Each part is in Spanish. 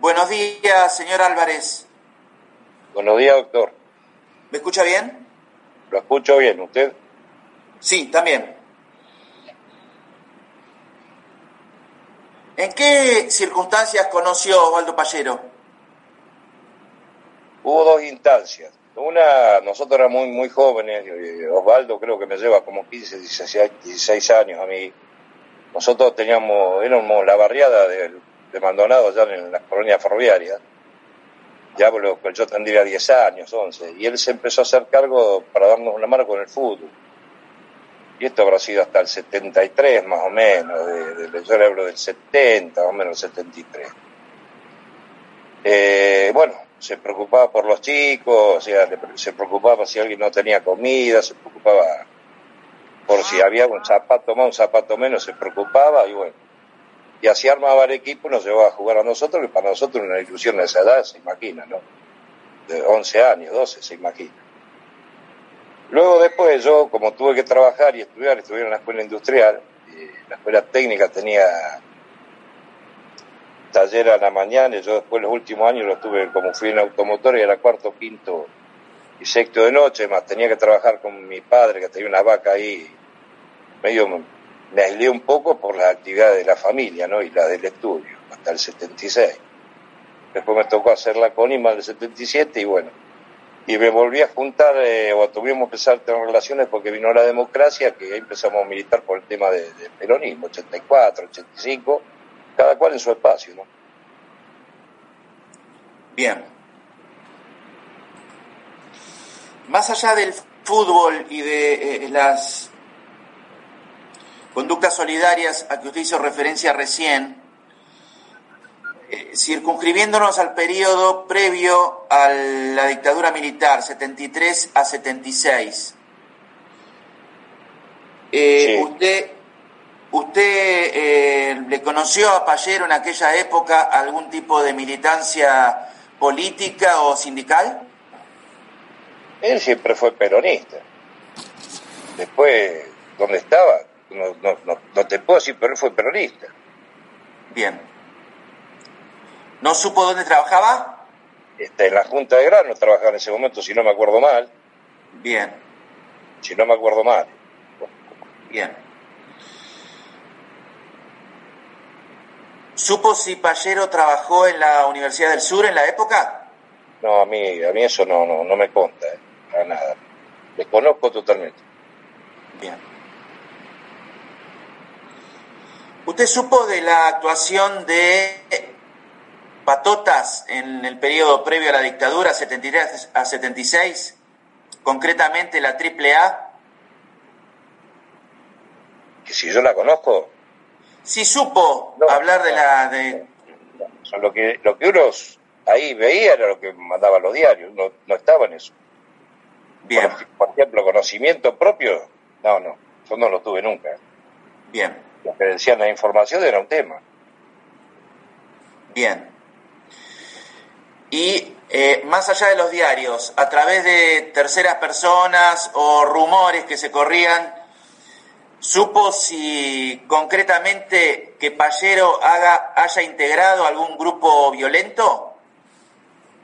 Buenos días, señor Álvarez. Buenos días, doctor. ¿Me escucha bien? Lo escucho bien, ¿usted? Sí, también. ¿En qué circunstancias conoció Osvaldo Pallero? Hubo dos instancias. Una, nosotros éramos muy, muy jóvenes, Osvaldo creo que me lleva como 15, 16, años a mí. Nosotros teníamos, éramos la barriada de, de Maldonado allá en la colonia ferroviaria. Ya que yo tendría 10 años, 11. Y él se empezó a hacer cargo para darnos una mano con el fútbol. Y esto habrá sido hasta el 73 más o menos, de, yo le hablo del 70, más o menos el 73. Eh, bueno, se preocupaba por los chicos, se preocupaba si alguien no tenía comida, se preocupaba por si había un zapato más, un zapato menos, se preocupaba y bueno. Y así armaba el equipo y nos llevaba a jugar a nosotros, que para nosotros una ilusión de esa edad, se imagina, ¿no? De 11 años, 12, se imagina. Luego después yo, como tuve que trabajar y estudiar, estudié en la escuela industrial, y la escuela técnica tenía taller a la mañana, y yo después los últimos años lo tuve como fui en automotor y era cuarto, quinto y sexto de noche, más tenía que trabajar con mi padre que tenía una vaca ahí, medio me aislé un poco por las actividades de la familia, ¿no? Y la del estudio, hasta el 76. Después me tocó hacer la CONIMA del 77 y bueno, y me volví a juntar, eh, o tuvimos que empezar a tener relaciones porque vino la democracia, que ahí empezamos a militar por el tema del de peronismo, 84, 85, cada cual en su espacio, ¿no? Bien. Más allá del fútbol y de eh, las conductas solidarias a que usted hizo referencia recién, eh, circunscribiéndonos al periodo previo a la dictadura militar, 73 a 76. Eh, Sí. ¿Usted, usted eh, le conoció a Pallero en aquella época algún tipo de militancia política o sindical? Él siempre fue peronista. Después, ¿dónde estaba? No, no, no, no te puedo decir, pero él fue peronista. Bien. ¿No supo dónde trabajaba? Este, en la Junta de Grano trabajaba en ese momento, si no me acuerdo mal. Bien, Si no me acuerdo mal. bien. ¿Supo si Pallero trabajó en la Universidad del Sur en la época? No, a mí, a mí eso no, no, no me conta, eh, para nada. Desconozco totalmente. Bien. ¿Usted supo de la actuación de Patotas en el periodo previo a la dictadura, 73 a 76? Concretamente la AAA. Que si yo la conozco, Sí supo No, hablar de la... De... lo que, lo que uno ahí veía era lo que mandaban los diarios, no, no estaba en eso. Bien, Por, por ejemplo, conocimiento propio, no, no, yo no lo tuve nunca. bien. Lo que decían la información era un tema. Bien. Y eh, más allá de los diarios, a través de terceras personas o rumores que se corrían, ¿supo si concretamente que Pallero haga, haya integrado algún grupo violento?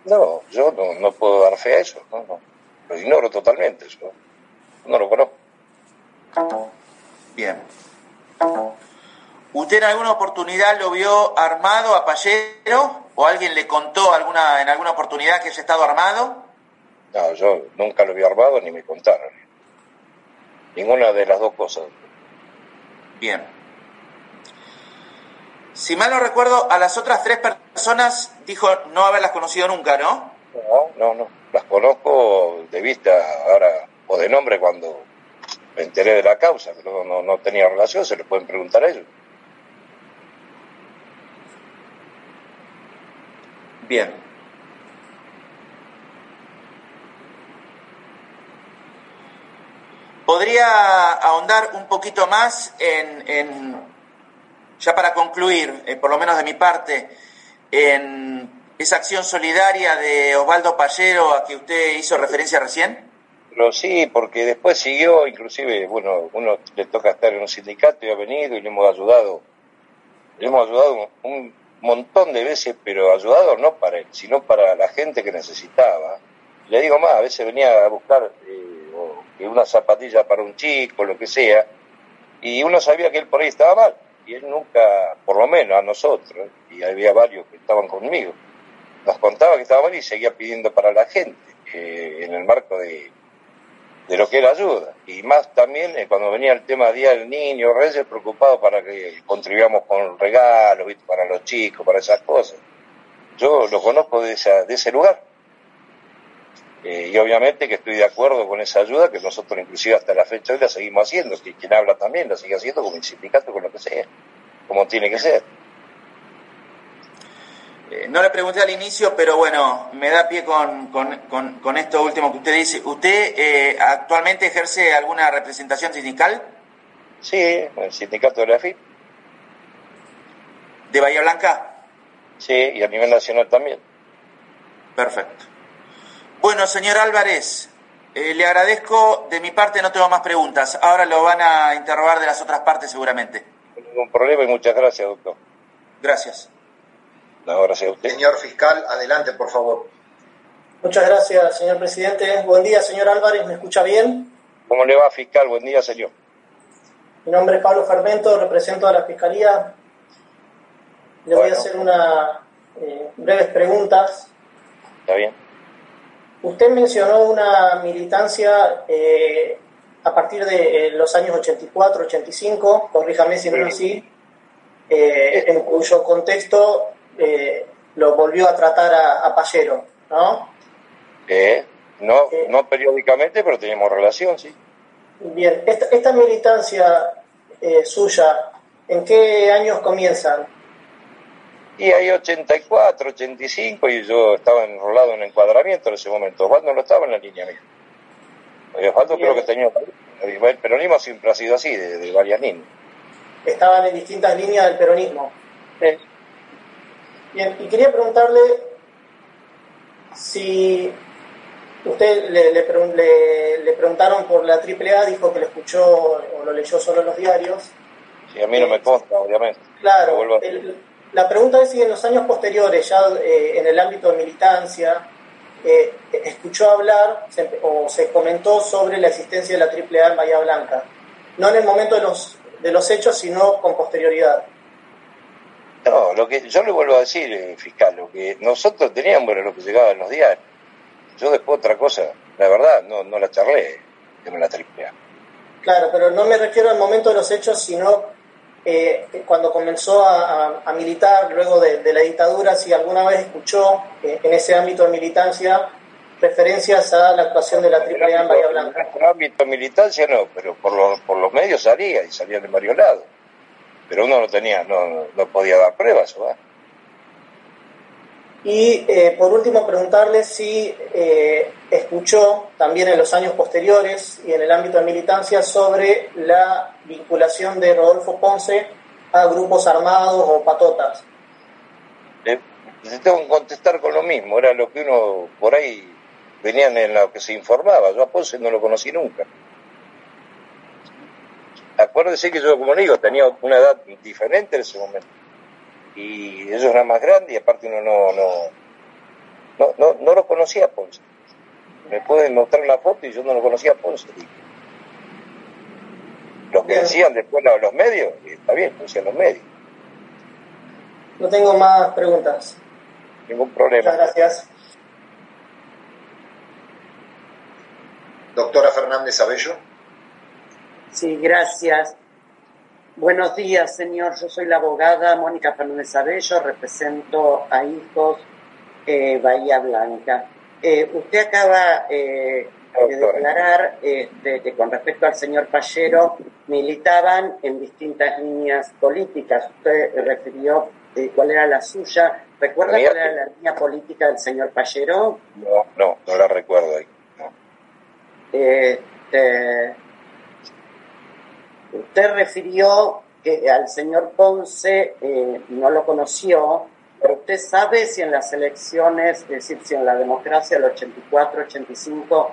No, yo no, no puedo dar fe a eso, no, no. Lo ignoro totalmente, yo no lo conozco. Bien. ¿Usted en alguna oportunidad lo vio armado a Pallero? ¿O alguien le contó alguna, en alguna oportunidad que haya estado armado? No, yo nunca lo vi armado ni me contaron. Ninguna de las dos cosas. Bien. Si mal no recuerdo, a las otras tres personas dijo no haberlas conocido nunca, ¿no? No, no, no. Las conozco de vista ahora o de nombre cuando me enteré de la causa, que no, no, tenía relación, se les pueden preguntar a ellos. Bien. ¿Podría ahondar un poquito más en, en- ya para concluir, eh, por lo menos de mi parte, en esa acción solidaria de Osvaldo Pallero a que usted hizo referencia recién? Pero sí, porque después siguió, inclusive, bueno, uno le toca estar en un sindicato y ha venido y le hemos ayudado, le hemos ayudado un, un montón de veces, pero ayudado no para él, sino para la gente que necesitaba. Le digo más, a veces venía a buscar eh, una zapatilla para un chico, lo que sea, y uno sabía que él por ahí estaba mal, y él nunca, por lo menos a nosotros, y había varios que estaban conmigo, nos contaba que estaba mal y seguía pidiendo para la gente, eh, en el marco de, de lo que era ayuda. Y más también eh, cuando venía el tema Día del Niño, Reyes preocupado para que contribuyamos con regalos, para los chicos, para esas cosas. Yo lo conozco de, esa, de ese lugar. Eh, y obviamente que estoy de acuerdo con esa ayuda que nosotros inclusive hasta la fecha hoy la seguimos haciendo, que quien habla también la sigue haciendo con el sindicato, con lo que sea, como tiene que ser. Eh, no le pregunté al inicio, pero bueno, me da pie con, con, esto último que usted dice. ¿Usted eh, actualmente ejerce alguna representación sindical? Sí, el sindicato de la FIP. ¿De Bahía Blanca? Sí, y a nivel nacional también. Perfecto. Bueno, señor Álvarez, eh, le agradezco. De mi parte no tengo más preguntas. Ahora lo van a interrogar de las otras partes seguramente. Ningún problema y muchas gracias, doctor. Gracias. Señor fiscal, adelante, por favor. Muchas gracias, señor presidente. Buen día, señor Álvarez, ¿me escucha bien? ¿Cómo le va, fiscal? Buen día, señor. Mi nombre es Pablo Fermento, represento a la Fiscalía. Le voy a hacer unas eh, breves preguntas. Está bien. Usted mencionó una militancia eh, a partir de eh, los años 84, 85, corríjame si no es así, en cuyo contexto eh, lo volvió a tratar a, Pallero, ¿no? Eh, no, no periódicamente, pero tenemos relación, sí. Bien, esta, militancia eh, suya, ¿en qué años comienzan? Y hay 84, 85 y yo estaba enrolado en encuadramiento en ese momento. Osvaldo no estaba en la línea mía. Osvaldo creo que tenía... El peronismo siempre ha sido así, de, varias líneas. Estaban en distintas líneas del peronismo. Sí. Bien, y quería preguntarle si usted le, le, preguntaron por la AAA, dijo que lo escuchó o lo leyó solo en los diarios. Sí, a mí no me consta, obviamente. Claro, la pregunta es si en los años posteriores, ya eh, en el ámbito de militancia, eh, escuchó hablar o se comentó sobre la existencia de la AAA en Bahía Blanca. No en el momento de los, de los hechos, sino con posterioridad. No, lo que yo le vuelvo a decir, eh, fiscal, lo que nosotros teníamos era lo que llegaba en los diarios. Yo después otra cosa, la verdad, no, no la charlé, que me la triple Claro, pero no me refiero al momento de los hechos, sino eh, cuando comenzó a, militar, luego de, la dictadura, si alguna vez escuchó eh, en ese ámbito de militancia referencias a la actuación de la AAA en Bahía Blanca. En el ámbito de militancia no, pero por los, por los medios salía y salía de varios lados pero uno no tenía, no, no podía dar pruebas. Y eh, por último, preguntarle si eh, escuchó también en los años posteriores y en el ámbito de militancia sobre la vinculación de Rodolfo Ponce a grupos armados o patotas. Tengo que contestar con lo mismo, era lo que uno por ahí venían en lo que se informaba. Yo a Ponce no lo conocí nunca acuérdese que yo, como le digo, tenía una edad diferente en ese momento. Y ellos eran más grandes y aparte uno no, no, no, no, lo conocía a Ponce. Me pueden mostrar una foto y yo no lo conocía a Ponce. Lo que decían después los medios, está bien, decían los medios. No tengo más preguntas. Ningún problema. Muchas gracias. Doctora Fernández Abello. Sí, gracias. Buenos días, señor. Yo soy la abogada Mónica Fernández Abello, represento a Hijos eh, Bahía Blanca. Eh, usted acaba eh, de declarar de que con respecto al señor Pallero militaban en distintas líneas políticas. Usted refirió cuál era la suya. ¿Recuerda cuál era la línea política del señor Pallero? No, no, no la recuerdo ahí. No. Este, Usted refirió que al señor Ponce eh, no lo conoció, pero usted sabe si en las elecciones, es decir, si en la democracia del 84-85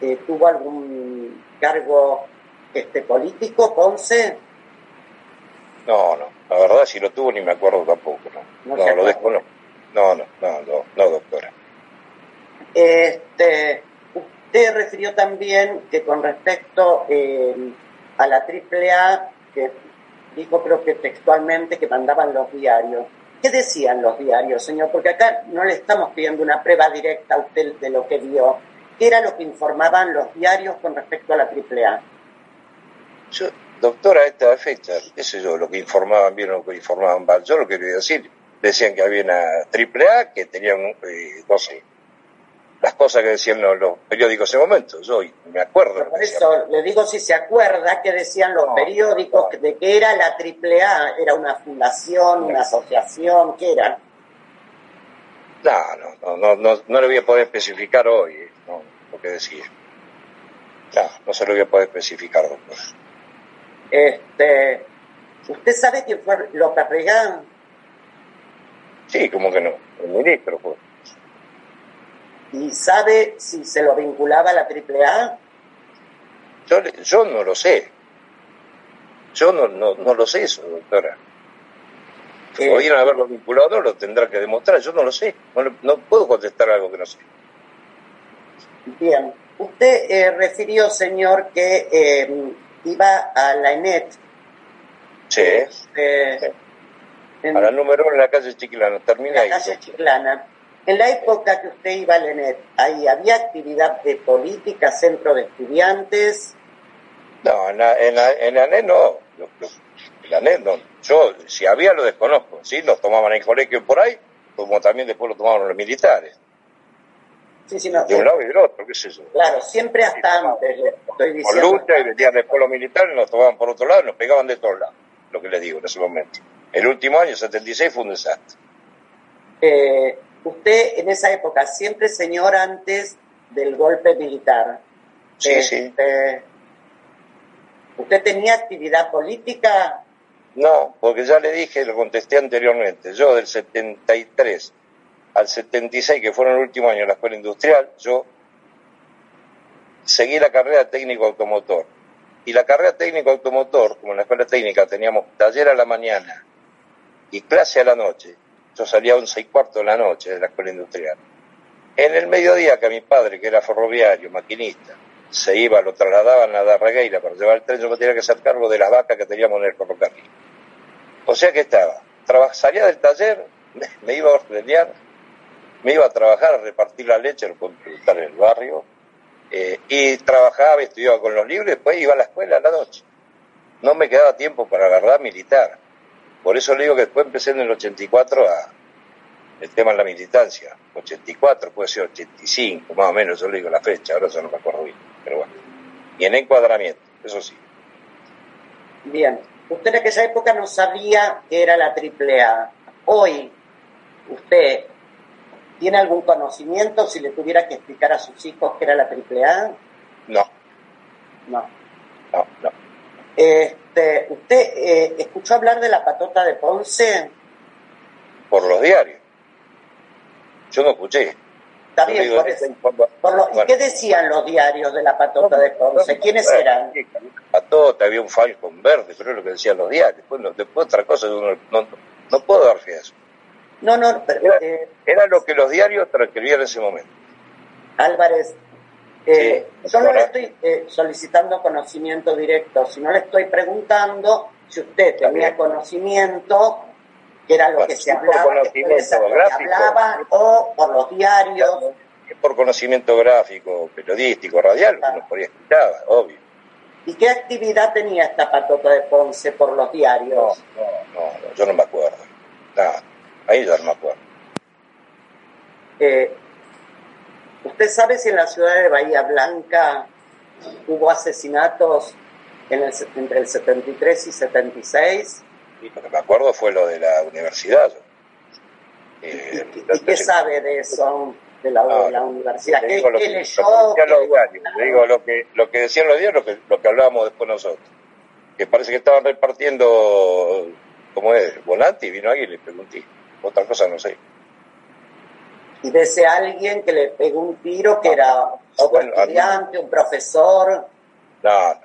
eh, tuvo algún cargo este, político, Ponce. No, no, la verdad si lo tuvo ni me acuerdo tampoco, no. No, lo desconozco. No, no, no, no, no, doctora. Este, usted refirió también que con respecto eh, a la AAA, que dijo creo que textualmente que mandaban los diarios. ¿Qué decían los diarios, señor? Porque acá no le estamos pidiendo una prueba directa a usted de lo que vio. ¿Qué era lo que informaban los diarios con respecto a la AAA? Yo, doctora, a esta fecha, eso yo, lo que informaban bien o lo que informaban mal. Yo lo quería decir, decían que había una AAA que tenían, eh, no sé, las cosas que decían los, periódicos en ese momento. Yo me acuerdo. por eso le digo si se acuerda que decían los periódicos de que era la AAA, era una fundación, una asociación, ¿qué era? No, no, no, no, no, le voy a poder especificar hoy eh, lo que decía. No, no se lo voy a poder especificar, doctor. Este, ¿Usted sabe quién fue López Reagan? Sí, como que no, el ministro fue. ¿Y sabe si se lo vinculaba a la AAA? Yo, yo no lo sé. Yo no, no, no lo sé eso, doctora. Eh, ¿Podrían haberlo vinculado no lo tendrá que demostrar. Yo no lo sé. No, puedo contestar algo que no sé. Bien. Usted eh, refirió, señor, que eh, iba a la ENET. Sí. Eh, a la número en la calle Chiclana. Termina ahí. La calle Chiclana. En la época que usted iba a ENET, ¿ahí había actividad de política, centro de estudiantes? No, en la, en ENET no. En la ENET no. Yo, si había, lo desconozco. Sí, nos tomaban en el colegio por ahí, como también después lo tomaban los militares. Sí, sí, no, de un lado y del otro, qué sé yo. Claro, siempre hasta antes, estoy diciendo. Con lucha y venían después los militares, nos tomaban por otro lado y nos pegaban de todos lados, lo que les digo en ese momento. El último año, 76, fue un desastre. Eh, Usted en esa época, siempre señor antes del golpe militar. Sí, sí. Este, ¿Usted tenía actividad política? No, porque ya le dije, lo contesté anteriormente. Yo del 73 al 76, que fueron el último año en la escuela industrial, yo seguí la carrera técnico automotor. Y la carrera técnico automotor, como en la escuela técnica teníamos taller a la mañana y clase a la noche, yo salía a once y cuarto de la noche de la escuela industrial. En el mediodía que mi padre, que era ferroviario, maquinista, se iba, lo trasladaban a Darregueira para llevar el tren, yo me tenía que hacer cargo de las vacas que teníamos en el ferrocarril. O sea que estaba, salía del taller, me, iba a ordenar, me iba a trabajar, a repartir la leche, lo preguntar en el barrio, eh, y trabajaba, estudiaba con los libros, después iba a la escuela a la noche. No me quedaba tiempo para la verdad militar. Por eso le digo que después empecé en el 84 a el tema de la militancia. 84, puede ser 85, más o menos, yo le digo la fecha, ahora ya no me acuerdo bien, pero bueno. Y en encuadramiento, eso sí. Bien, usted en aquella época no sabía que era la AAA. Hoy, usted tiene algún conocimiento si le tuviera que explicar a sus hijos que era la AAA? No. No. No, no. Este, ¿Usted eh, escuchó hablar de la patota de Ponce? Por los diarios. Yo no escuché. Está bien, por ¿Y qué decían los diarios de la patota de Ponce? ¿Quiénes eran? Patota, había un falcón verde, pero es lo que decían los diarios. Bueno, después otra cosa, no, no, puedo dar fe a eso. No, no, pero, era, eh, era, lo que los diarios transcribían en ese momento. Álvarez, eh, yo no le estoy eh, solicitando conocimiento directo, sino le estoy preguntando si usted tenía conocimiento, que era lo que se hablaba, o por los diarios. Por conocimiento gráfico, periodístico, radial, uno podía escuchar, obvio. ¿Y qué actividad tenía esta patota de Ponce por los diarios? No, no, no, yo no me acuerdo. Nada, ahí ya no me acuerdo. Eh, ¿Usted sabe si en la ciudad de Bahía Blanca hubo asesinatos entre el 73 y 76? Y lo que me acuerdo fue lo de la universidad. ¿Y, eh, qué sabe de eso, de la, universidad? ¿Qué, lo que, leyó? digo, lo que, lo que decían los diarios, lo que, lo que hablábamos después nosotros. Que parece que estaban repartiendo, como es, volante y vino alguien y le pregunté. Otra cosa no sé y de ese alguien que le pegó un tiro que era otro estudiante, un profesor. No, no,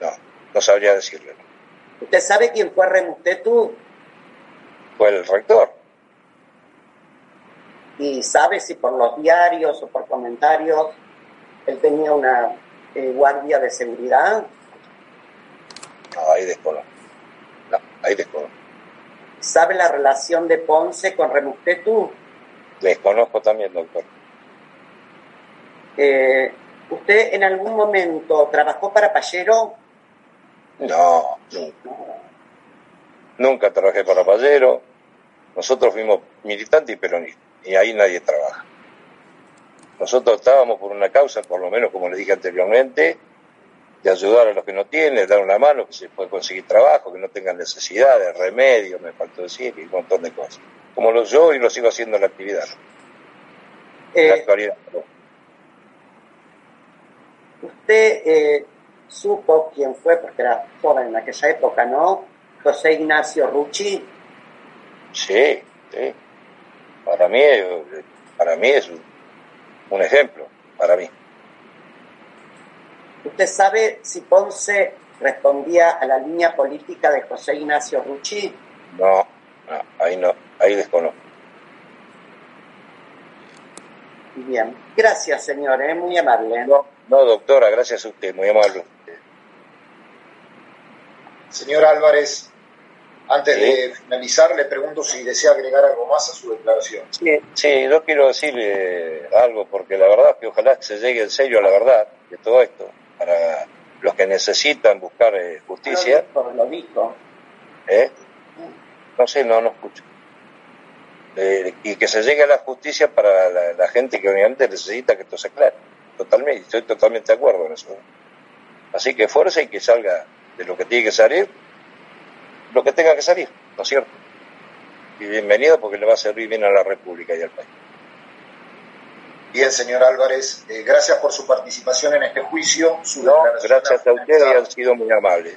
no, no sabría decirle. ¿Usted sabe quién fue Remustetu? Fue el rector. ¿Y sabe si por los diarios o por comentarios él tenía una eh, guardia de seguridad? No, ahí desconozco. No, ahí desconozco. ¿Sabe la relación de Ponce con Remustetu? Desconozco también, doctor. Eh, ¿Usted en algún momento trabajó para Pallero? No, nunca. Nunca trabajé para Pallero. Nosotros fuimos militantes y peronistas, y ahí nadie trabaja. Nosotros estábamos por una causa, por lo menos como le dije anteriormente, de ayudar a los que no tienen, dar una mano, que se puede conseguir trabajo, que no tengan necesidades, remedios, me faltó decir, y un montón de cosas. Como lo yo y lo sigo haciendo en la actividad. en la Eh, actualidad. usted eh, supo quién fue, porque era joven en aquella época, ¿no? José Ignacio Rucci. Sí, sí. Para mí, eh, para mí es un, un ejemplo, para mí. ¿Usted sabe si Ponce respondía a la línea política de José Ignacio Rucci? No, no, ahí no, ahí desconozco. Bien. Gracias, señor, ¿eh? muy amable. No, no, doctora, gracias a usted, muy amable. Señor Álvarez, antes Sí. de finalizar, le pregunto si desea agregar algo más a su declaración. Sí, sí, yo quiero decirle algo, porque la verdad es que ojalá se llegue en serio a la verdad de todo esto, para los que necesitan buscar eh, justicia, dijo, lo dijo. ¿eh? no sé, no, no escucho. Eh, y que se llegue a la justicia para la, la gente que obviamente necesita que esto se aclare. Totalmente, estoy totalmente de acuerdo en eso. Así que fuerza y que salga de lo que tiene que salir, lo que tenga que salir, ¿no es cierto? Y bienvenido porque le va a servir bien a la República y al país. Bien, señor Álvarez, eh, gracias por su participación en este juicio. Su No, gracias a ustedes y han sido muy amables.